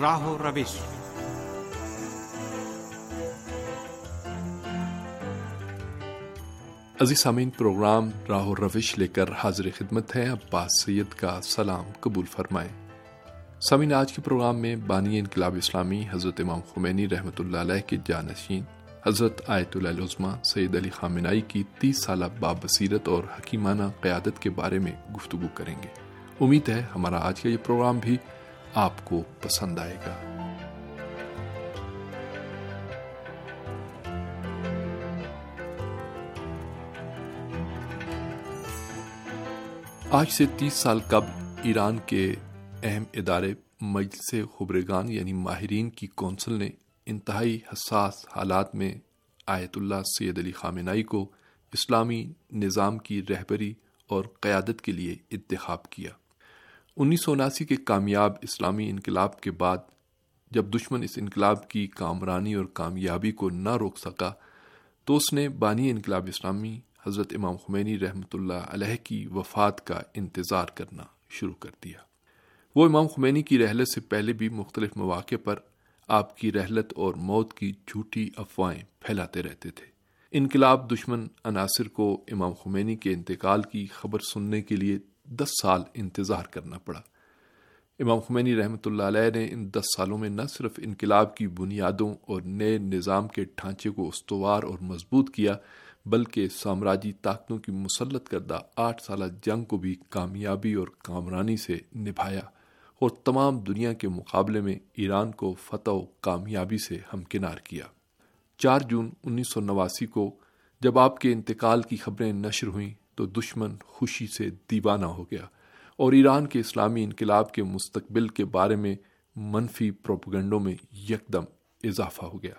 راہ و روش عزیز سامعین، پروگرام راہ و روش لے کر حاضر خدمت ہے۔ عباس سید کا سلام قبول فرمائیں۔ سامعین، آج کے پروگرام میں بانی انقلاب اسلامی حضرت امام خمینی رحمۃ اللہ علیہ کے جانشین، حضرت آیت اللہ سید علی خامنائی کی تیس سالہ بابصیرت اور حکیمانہ قیادت کے بارے میں گفتگو کریں گے۔ امید ہے ہمارا آج کا یہ پروگرام بھی آپ کو پسند آئے گا۔ آج سے تیس سال قبل ایران کے اہم ادارے مجلس خبرگان یعنی ماہرین کی کونسل نے انتہائی حساس حالات میں آیت اللہ سید علی خامنائی کو اسلامی نظام کی رہبری اور قیادت کے لیے انتخاب کیا۔ انیس سو اناسی کے کامیاب اسلامی انقلاب کے بعد جب دشمن اس انقلاب کی کامرانی اور کامیابی کو نہ روک سکا، تو اس نے بانی انقلاب اسلامی حضرت امام خمینی رحمۃ اللہ علیہ کی وفات کا انتظار کرنا شروع کر دیا۔ وہ امام خمینی کی رحلت سے پہلے بھی مختلف مواقع پر آپ کی رحلت اور موت کی جھوٹی افواہیں پھیلاتے رہتے تھے۔ انقلاب دشمن عناصر کو امام خمینی کے انتقال کی خبر سننے کے لیے دس سال انتظار کرنا پڑا۔ امام خمینی رحمۃ اللہ علیہ نے ان دس سالوں میں نہ صرف انقلاب کی بنیادوں اور نئے نظام کے ڈھانچے کو استوار اور مضبوط کیا، بلکہ سامراجی طاقتوں کی مسلط کردہ آٹھ سالہ جنگ کو بھی کامیابی اور کامرانی سے نبھایا اور تمام دنیا کے مقابلے میں ایران کو فتح و کامیابی سے ہمکنار کیا۔ چار جون انیس سو نواسی کو جب آپ کے انتقال کی خبریں نشر ہوئیں تو دشمن خوشی سے دیوانہ ہو گیا اور ایران کے اسلامی انقلاب کے مستقبل کے بارے میں منفی پروپگنڈوں میں یکدم اضافہ ہو گیا۔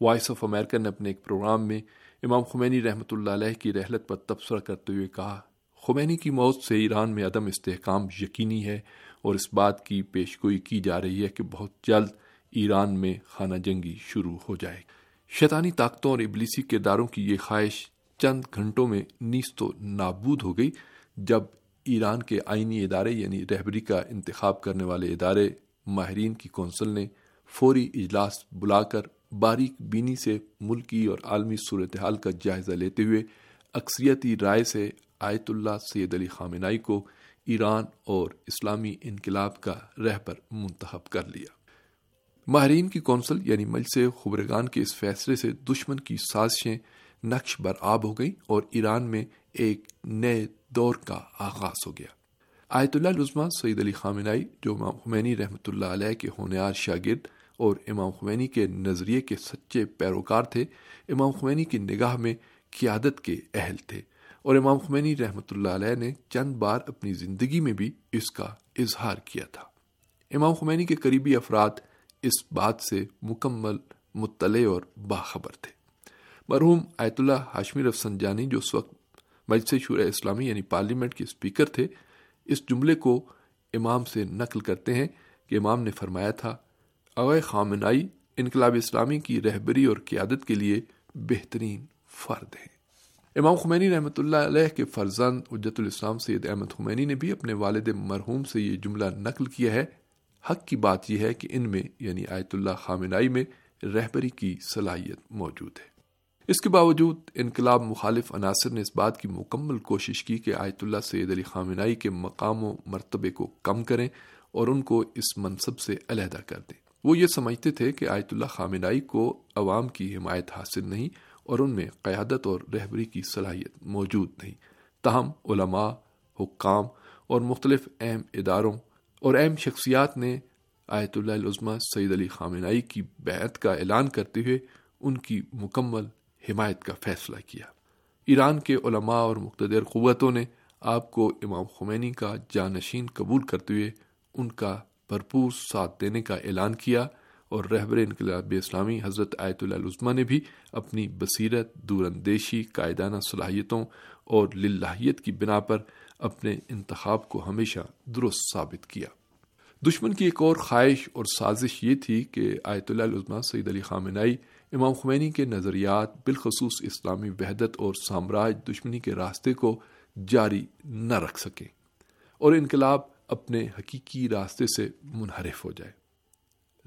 وائس آف امریکہ نے اپنے ایک پروگرام میں امام خمینی رحمۃ اللہ علیہ کی رحلت پر تبصرہ کرتے ہوئے کہا، خمینی کی موت سے ایران میں عدم استحکام یقینی ہے اور اس بات کی پیشگوئی کی جا رہی ہے کہ بہت جلد ایران میں خانہ جنگی شروع ہو جائے شیطانی طاقتوں اور ابلیسی کرداروں کی یہ خواہش چند گھنٹوں میں نیست و نابود ہو گئی جب ایران کے آئینی ادارے یعنی رہبری کا انتخاب کرنے والے ادارے ماہرین کی کونسل نے فوری اجلاس بلا کر باریک بینی سے ملکی اور عالمی صورتحال کا جائزہ لیتے ہوئے اکثریتی رائے سے آیت اللہ سید علی خامنائی کو ایران اور اسلامی انقلاب کا رہبر منتخب کر لیا۔ ماہرین کی کونسل یعنی مجلس خبرگان کے اس فیصلے سے دشمن کی سازشیں نقش بر آب ہو گئی اور ایران میں ایک نئے دور کا آغاز ہو گیا۔ آیت اللہ لزما سعید علی خامنائی جو امام خمینی رحمۃ اللہ علیہ کے ہونہار شاگرد اور امام خمینی کے نظریے کے سچے پیروکار تھے، امام خمینی کی نگاہ میں قیادت کے اہل تھے۔ اور امام خمینی رحمۃ اللہ علیہ نے چند بار اپنی زندگی میں بھی اس کا اظہار کیا تھا۔ امام خمینی کے قریبی افراد اس بات سے مکمل مطلع اور باخبر تھے۔ مرحوم آیت اللہ ہاشمی رفسنجانی جو اس وقت مجلس شور اسلامی یعنی پارلیمنٹ کے اسپیکر تھے، اس جملے کو امام سے نقل کرتے ہیں کہ امام نے فرمایا تھا اوے خامنائی انقلاب اسلامی کی رہبری اور قیادت کے لیے بہترین فرد ہیں امام خمینی رحمۃ اللہ علیہ کے فرزند اجت الاسلام سید احمد خمینی نے بھی اپنے والد مرحوم سے یہ جملہ نقل کیا ہے۔ حق کی بات یہ ہے کہ ان میں یعنی آیت اللہ خامنائی میں، رہبری کی صلاحیت موجود ہے۔ اس کے باوجود انقلاب مخالف عناصر نے اس بات کی مکمل کوشش کی کہ آیت اللہ سید علی خامنائی کے مقام و مرتبے کو کم کریں اور ان کو اس منصب سے علیحدہ کر دیں۔ وہ یہ سمجھتے تھے کہ آیت اللہ خامنائی کو عوام کی حمایت حاصل نہیں اور ان میں قیادت اور رہبری کی صلاحیت موجود نہیں۔ تاہم علماء، حکام اور مختلف اہم اداروں اور اہم شخصیات نے آیت اللہ العظمہ سعید علی خامنائی کی بیعت کا اعلان کرتے ہوئے ان کی مکمل حمایت کا فیصلہ کیا۔ ایران کے علماء اور مقتدر قوتوں نے آپ کو امام خمینی کا جانشین قبول کرتے ہوئے ان کا بھرپور ساتھ دینے کا اعلان کیا اور رہبر انقلاب اسلامی حضرت آیت اللہ نے بھی اپنی بصیرت دور اندیشی قائدانہ صلاحیتوں اور للہیت کی بنا پر اپنے انتخاب کو ہمیشہ درست ثابت کیا۔ دشمن کی ایک اور خواہش اور سازش یہ تھی کہ آیت اللہ سعید علی خامنائی امام خمینی کے نظریات بالخصوص اسلامی وحدت اور سامراج دشمنی کے راستے کو جاری نہ رکھ سکیں اور انقلاب اپنے حقیقی راستے سے منحرف ہو جائے۔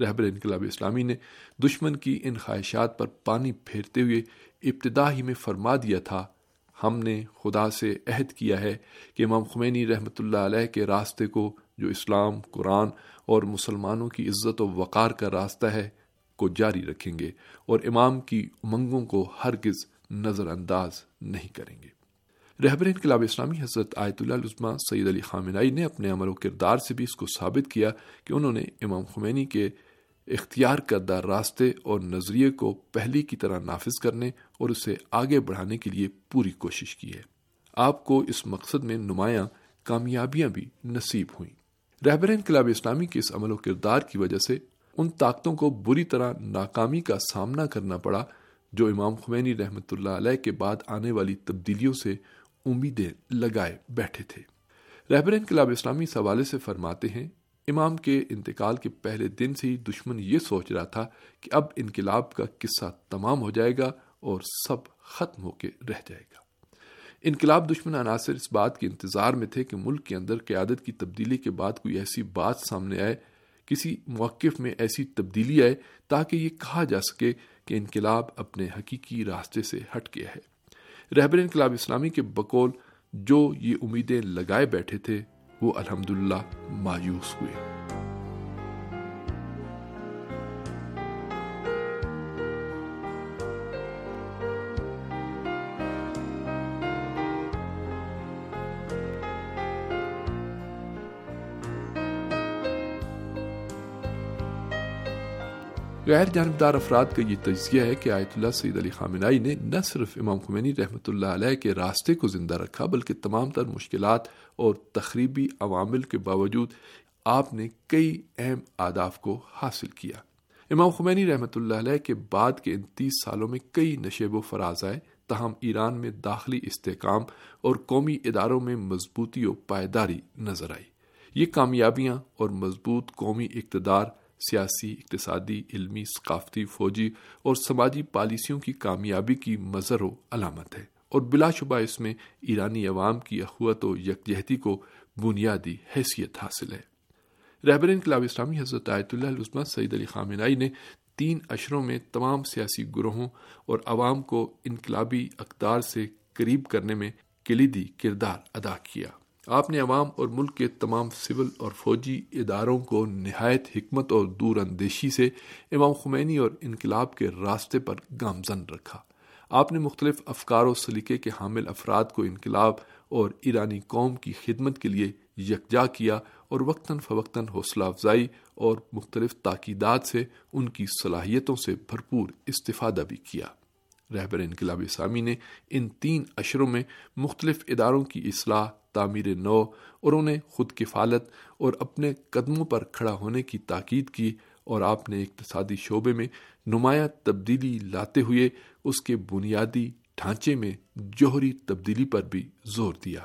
رہبر انقلاب اسلامی نے دشمن کی ان خواہشات پر پانی پھیرتے ہوئے ابتدا ہی میں فرما دیا تھا، ہم نے خدا سے عہد کیا ہے کہ امام خمینی رحمۃ اللہ علیہ کے راستے کو جو اسلام، قرآن اور مسلمانوں کی عزت و وقار کا راستہ ہے، کو جاری رکھیں گے اور امام کی امنگوں کو ہرگز نظر انداز نہیں کریں گے۔ رہبر انقلاب اسلامی حضرت آیت اللہ عظمہ سید علی خامنائی نے اپنے عمل و کردار سے بھی اس کو ثابت کیا کہ انہوں نے امام خمینی کے اختیار کردہ راستے اور نظریے کو پہلی کی طرح نافذ کرنے اور اسے آگے بڑھانے کے لیے پوری کوشش کی ہے۔ آپ کو اس مقصد میں نمایاں کامیابیاں بھی نصیب ہوئیں۔ رہبر انقلاب اسلامی کے اس عمل و کردار کی وجہ سے ان طاقتوں کو بری طرح ناکامی کا سامنا کرنا پڑا، جو امام خمینی رحمت اللہ علیہ کے بعد آنے والی تبدیلیوں سے امیدیں لگائے بیٹھے تھے۔ رہبر انقلاب اسلامی اس حوالے سے فرماتے ہیں، امام کے انتقال کے پہلے دن سے ہی دشمن یہ سوچ رہا تھا کہ اب انقلاب کا قصہ تمام ہو جائے گا اور سب ختم ہو کے رہ جائے گا۔ انقلاب دشمن عناصر اس بات کے انتظار میں تھے کہ ملک کے اندر قیادت کی تبدیلی کے بعد کوئی ایسی بات سامنے آئے، کسی موقف میں ایسی تبدیلی آئے تاکہ یہ کہا جا سکے کہ انقلاب اپنے حقیقی راستے سے ہٹ گیا ہے۔ رہبر انقلاب اسلامی کے بقول جو یہ امیدیں لگائے بیٹھے تھے وہ الحمدللہ مایوس ہوئے۔ غیر جانبدار افراد کا یہ تجزیہ ہے کہ آیت اللہ سید علی خامنائی نے نہ صرف امام خمینی رحمۃ اللہ علیہ کے راستے کو زندہ رکھا، بلکہ تمام تر مشکلات اور تقریبی عوامل کے باوجود آپ نے کئی اہم آداف کو حاصل کیا۔ امام خمینی رحمۃ اللہ علیہ کے بعد کے ان تیس سالوں میں کئی نشیب و فراز آئے تاہم ایران میں داخلی استحکام اور قومی اداروں میں مضبوطی و پائیداری نظر آئی۔ یہ کامیابیاں اور مضبوط قومی اقتدار سیاسی، اقتصادی، علمی، ثقافتی، فوجی اور سماجی پالیسیوں کی کامیابی کی مظر و علامت ہے اور بلا شبہ اس میں ایرانی عوام کی اخوت و یکجہتی کو بنیادی حیثیت حاصل ہے۔ رہبر انقلاب اسلامی حضرت آیت اللہ عثمہ سعید علی خامنائی نے تین اشروں میں تمام سیاسی گروہوں اور عوام کو انقلابی اقدار سے قریب کرنے میں کلیدی کردار ادا کیا۔ آپ نے عوام اور ملک کے تمام سول اور فوجی اداروں کو نہایت حکمت اور دور اندیشی سے امام خمینی اور انقلاب کے راستے پر گامزن رکھا۔ آپ نے مختلف افکار و سلیقے کے حامل افراد کو انقلاب اور ایرانی قوم کی خدمت کے لیے یکجا کیا اور وقتاً فوقتاً حوصلہ افزائی اور مختلف تاکیدات سے ان کی صلاحیتوں سے بھرپور استفادہ بھی کیا۔ رہبر انقلاب اسلامی نے ان تین اشروں میں مختلف اداروں کی اصلاح، تعمیر نو اور انہیں خود کفالت اور اپنے قدموں پر کھڑا ہونے کی تاکید کی اور آپ نے اقتصادی شعبے میں نمایاں تبدیلی لاتے ہوئے اس کے بنیادی ڈھانچے میں جوہری تبدیلی پر بھی زور دیا۔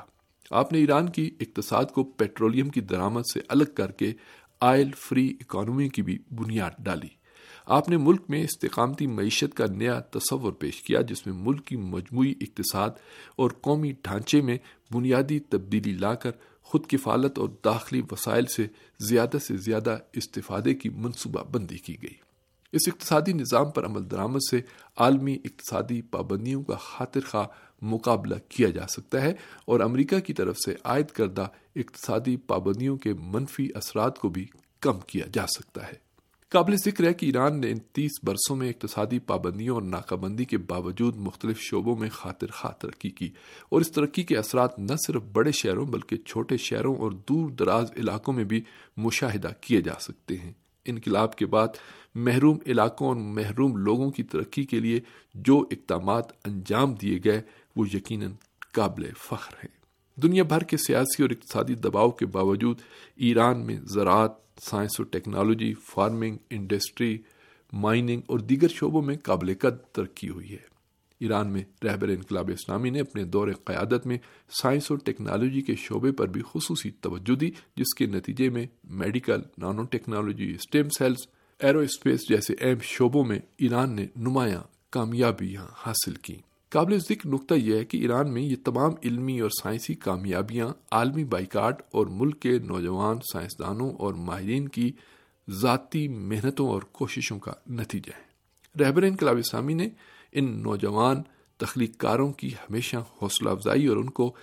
آپ نے ایران کی اقتصاد کو پیٹرولیم کی درآمد سے الگ کر کے آئل فری اکانومی کی بھی بنیاد ڈالی۔ آپ نے ملک میں استقامتی معیشت کا نیا تصور پیش کیا، جس میں ملک کی مجموعی اقتصاد اور قومی ڈھانچے میں بنیادی تبدیلی لا کر خود کفالت اور داخلی وسائل سے زیادہ سے زیادہ استفادے کی منصوبہ بندی کی گئی۔ اس اقتصادی نظام پر عمل درآمد سے عالمی اقتصادی پابندیوں کا خاطر خواہ مقابلہ کیا جا سکتا ہے اور امریکہ کی طرف سے عائد کردہ اقتصادی پابندیوں کے منفی اثرات کو بھی کم کیا جا سکتا ہے۔ قابل ذکر ہے کہ ایران نے ان تیس برسوں میں اقتصادی پابندیوں اور ناکہ بندی کے باوجود مختلف شعبوں میں خاطر خواہ ترقی کی اور اس ترقی کے اثرات نہ صرف بڑے شہروں بلکہ چھوٹے شہروں اور دور دراز علاقوں میں بھی مشاہدہ کیے جا سکتے ہیں۔ انقلاب کے بعد محروم علاقوں اور محروم لوگوں کی ترقی کے لیے جو اقدامات انجام دیے گئے وہ یقیناً قابل فخر ہیں۔ دنیا بھر کے سیاسی اور اقتصادی دباؤ کے باوجود ایران میں زراعت، سائنس اور ٹیکنالوجی، فارمنگ، انڈسٹری، مائننگ اور دیگر شعبوں میں قابل قد ترقی ہوئی ہے۔ ایران میں رہبر انقلاب اسلامی نے اپنے دور قیادت میں سائنس اور ٹیکنالوجی کے شعبے پر بھی خصوصی توجہ دی، جس کے نتیجے میں medical nanotechnology stem cells aerospace جیسے اہم شعبوں میں ایران نے نمایاں کامیابیاں حاصل کی قابل ذکر نقطہ یہ ہے کہ ایران میں یہ تمام علمی اور سائنسی کامیابیاں عالمی بائیکاٹ اور ملک کے نوجوان سائنسدانوں اور ماہرین کی ذاتی محنتوں اور کوششوں کا نتیجہ ہے۔ رہبر انقلاب اسلامی نے ان نوجوان تخلیق کاروں کی ہمیشہ حوصلہ افزائی اور ان کو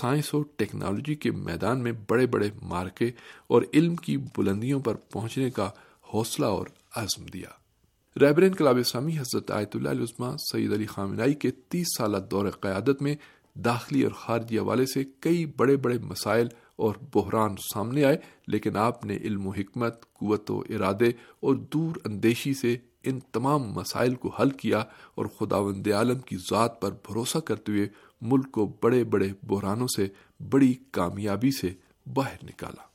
سائنس اور ٹیکنالوجی کے میدان میں بڑے بڑے مارکے اور علم کی بلندیوں پر پہنچنے کا حوصلہ اور عزم دیا۔ رہبر انقلاب اسلامی حضرت آیت اللہ علیہ سید علی خامنائی کے تیس سالہ دور قیادت میں داخلی اور خارجی حوالے سے کئی بڑے بڑے مسائل اور بحران سامنے آئے، لیکن آپ نے علم و حکمت، قوت و ارادے اور دور اندیشی سے ان تمام مسائل کو حل کیا اور خداوند عالم کی ذات پر بھروسہ کرتے ہوئے ملک کو بڑے بڑے بحرانوں سے، بڑی کامیابی سے باہر نکالا۔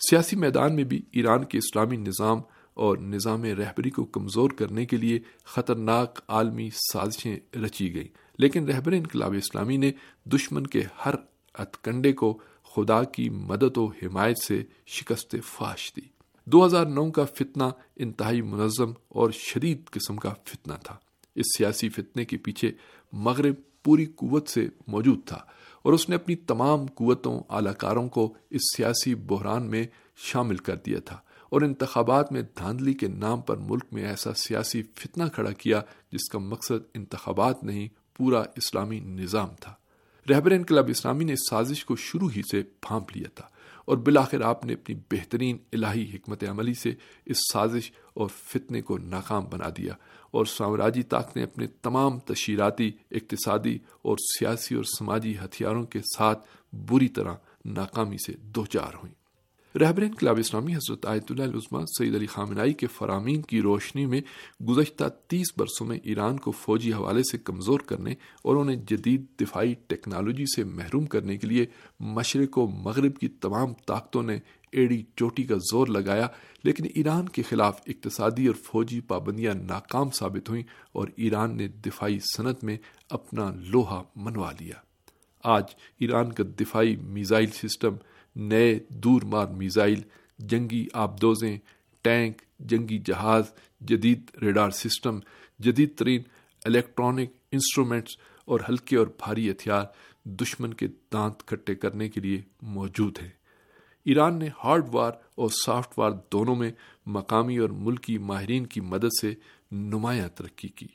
سیاسی میدان میں بھی ایران کے اسلامی نظام اور نظام رہبری کو کمزور کرنے کے لیے خطرناک عالمی سازشیں رچی گئیں۔ لیکن رہبر انقلاب اسلامی نے دشمن کے ہر اتکنڈے کو خدا کی مدد و حمایت سے شکست فاش دی۔ دو ہزار نو کا فتنہ انتہائی منظم اور شدید قسم کا فتنہ تھا۔ اس سیاسی فتنے کے پیچھے مغرب پوری قوت سے موجود تھا اور اس نے اپنی تمام قوتوں، اعلی کاروں کو اس سیاسی بحران میں شامل کر دیا تھا۔ اور انتخابات میں دھاندلی کے نام پر ملک میں ایسا سیاسی فتنہ کھڑا کیا جس کا مقصد انتخابات نہیں، پورا اسلامی نظام تھا۔ رہبر انقلاب اسلامی نے اس سازش کو شروع ہی سے پھانپ لیا تھا اور بلاخر آپ نے اپنی بہترین الہی حکمت عملی سے اس سازش اور فتنے کو ناکام بنا دیا اور سامراجی طاقت نے اپنے تمام تشہیراتی، اقتصادی اور سیاسی اور سماجی ہتھیاروں کے ساتھ بری طرح ناکامی سے دوچار ہوئیں۔ رہبر انقلاب اسلامی حضرت آیت اللہ علیہ سعید علی خامنائی کے فرامین کی روشنی میں گزشتہ تیس برسوں میں ایران کو فوجی حوالے سے کمزور کرنے اور انہیں جدید دفاعی ٹیکنالوجی سے محروم کرنے کے لیے مشرق و مغرب کی تمام طاقتوں نے ایڑی چوٹی کا زور لگایا، لیکن ایران کے خلاف اقتصادی اور فوجی پابندیاں ناکام ثابت ہوئیں اور ایران نے دفاعی صنعت میں اپنا لوہا منوا لیا۔ آج ایران کا دفاعی میزائل سسٹم نئے دور مار میزائل، جنگی آبدوزیں، ٹینک، جنگی جہاز، جدید ریڈار سسٹم، جدید ترین الیکٹرانک انسٹرومنٹس اور ہلکے اور بھاری ہتھیار دشمن کے دانت کھٹے کرنے کے لیے موجود ہیں۔ ایران نے ہارڈ وار اور سافٹ وار دونوں میں مقامی اور ملکی ماہرین کی مدد سے نمایاں ترقی کی۔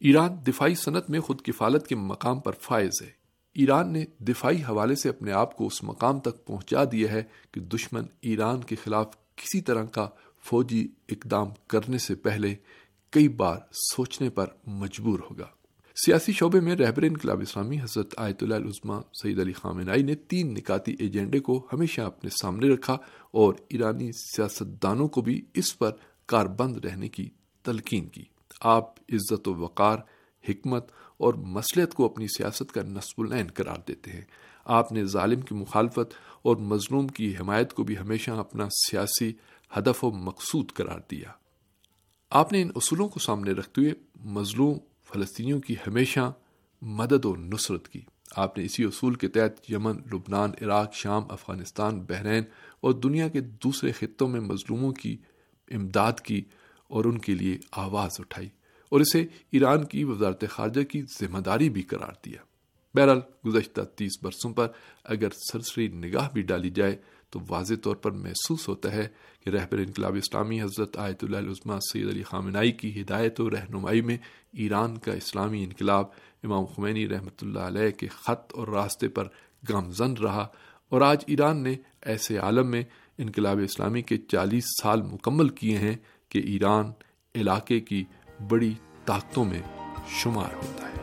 ایران دفاعی صنعت میں خود کفالت کے مقام پر فائز ہے۔ ایران نے دفاعی حوالے سے اپنے آپ کو اس مقام تک پہنچا دیا ہے کہ دشمن ایران کے خلاف کسی طرح کا فوجی اقدام کرنے سے پہلے کئی بار سوچنے پر مجبور ہوگا۔ سیاسی شعبے میں رہبر انقلاب اسلامی حضرت آیت اللہ العظمہ سعید علی خامنائی نے تین نکاتی ایجنڈے کو ہمیشہ اپنے سامنے رکھا اور ایرانی سیاستدانوں کو بھی اس پر کار بند رہنے کی تلقین کی۔ آپ عزت و وقار، حکمت اور مسلط کو اپنی سیاست کا نصب العین قرار دیتے ہیں۔ آپ نے ظالم کی مخالفت اور مظلوم کی حمایت کو بھی ہمیشہ اپنا سیاسی ہدف و مقصود قرار دیا۔ آپ نے ان اصولوں کو سامنے رکھتے ہوئے مظلوم فلسطینیوں کی ہمیشہ مدد و نصرت کی۔ آپ نے اسی اصول کے تحت یمن، لبنان، عراق، شام، افغانستان، بحرین اور دنیا کے دوسرے خطوں میں مظلوموں کی امداد کی اور ان کے لیے آواز اٹھائی۔ اور اسے ایران کی وزارت خارجہ کی ذمہ داری بھی قرار دیا۔ بہرحال گزشتہ تیس برسوں پر اگر سرسری نگاہ بھی ڈالی جائے تو واضح طور پر محسوس ہوتا ہے کہ رہبر انقلاب اسلامی حضرت آیت اللہ عظمہ سید علی خامنائی کی ہدایت و رہنمائی میں ایران کا اسلامی انقلاب امام خمینی رحمۃ اللہ علیہ کے خط اور راستے پر گامزن رہا اور آج ایران نے ایسے عالم میں انقلاب اسلامی کے چالیس سال مکمل کیے ہیں کہ ایران علاقے کی بڑی طاقتوں میں شمار ہوتا ہے۔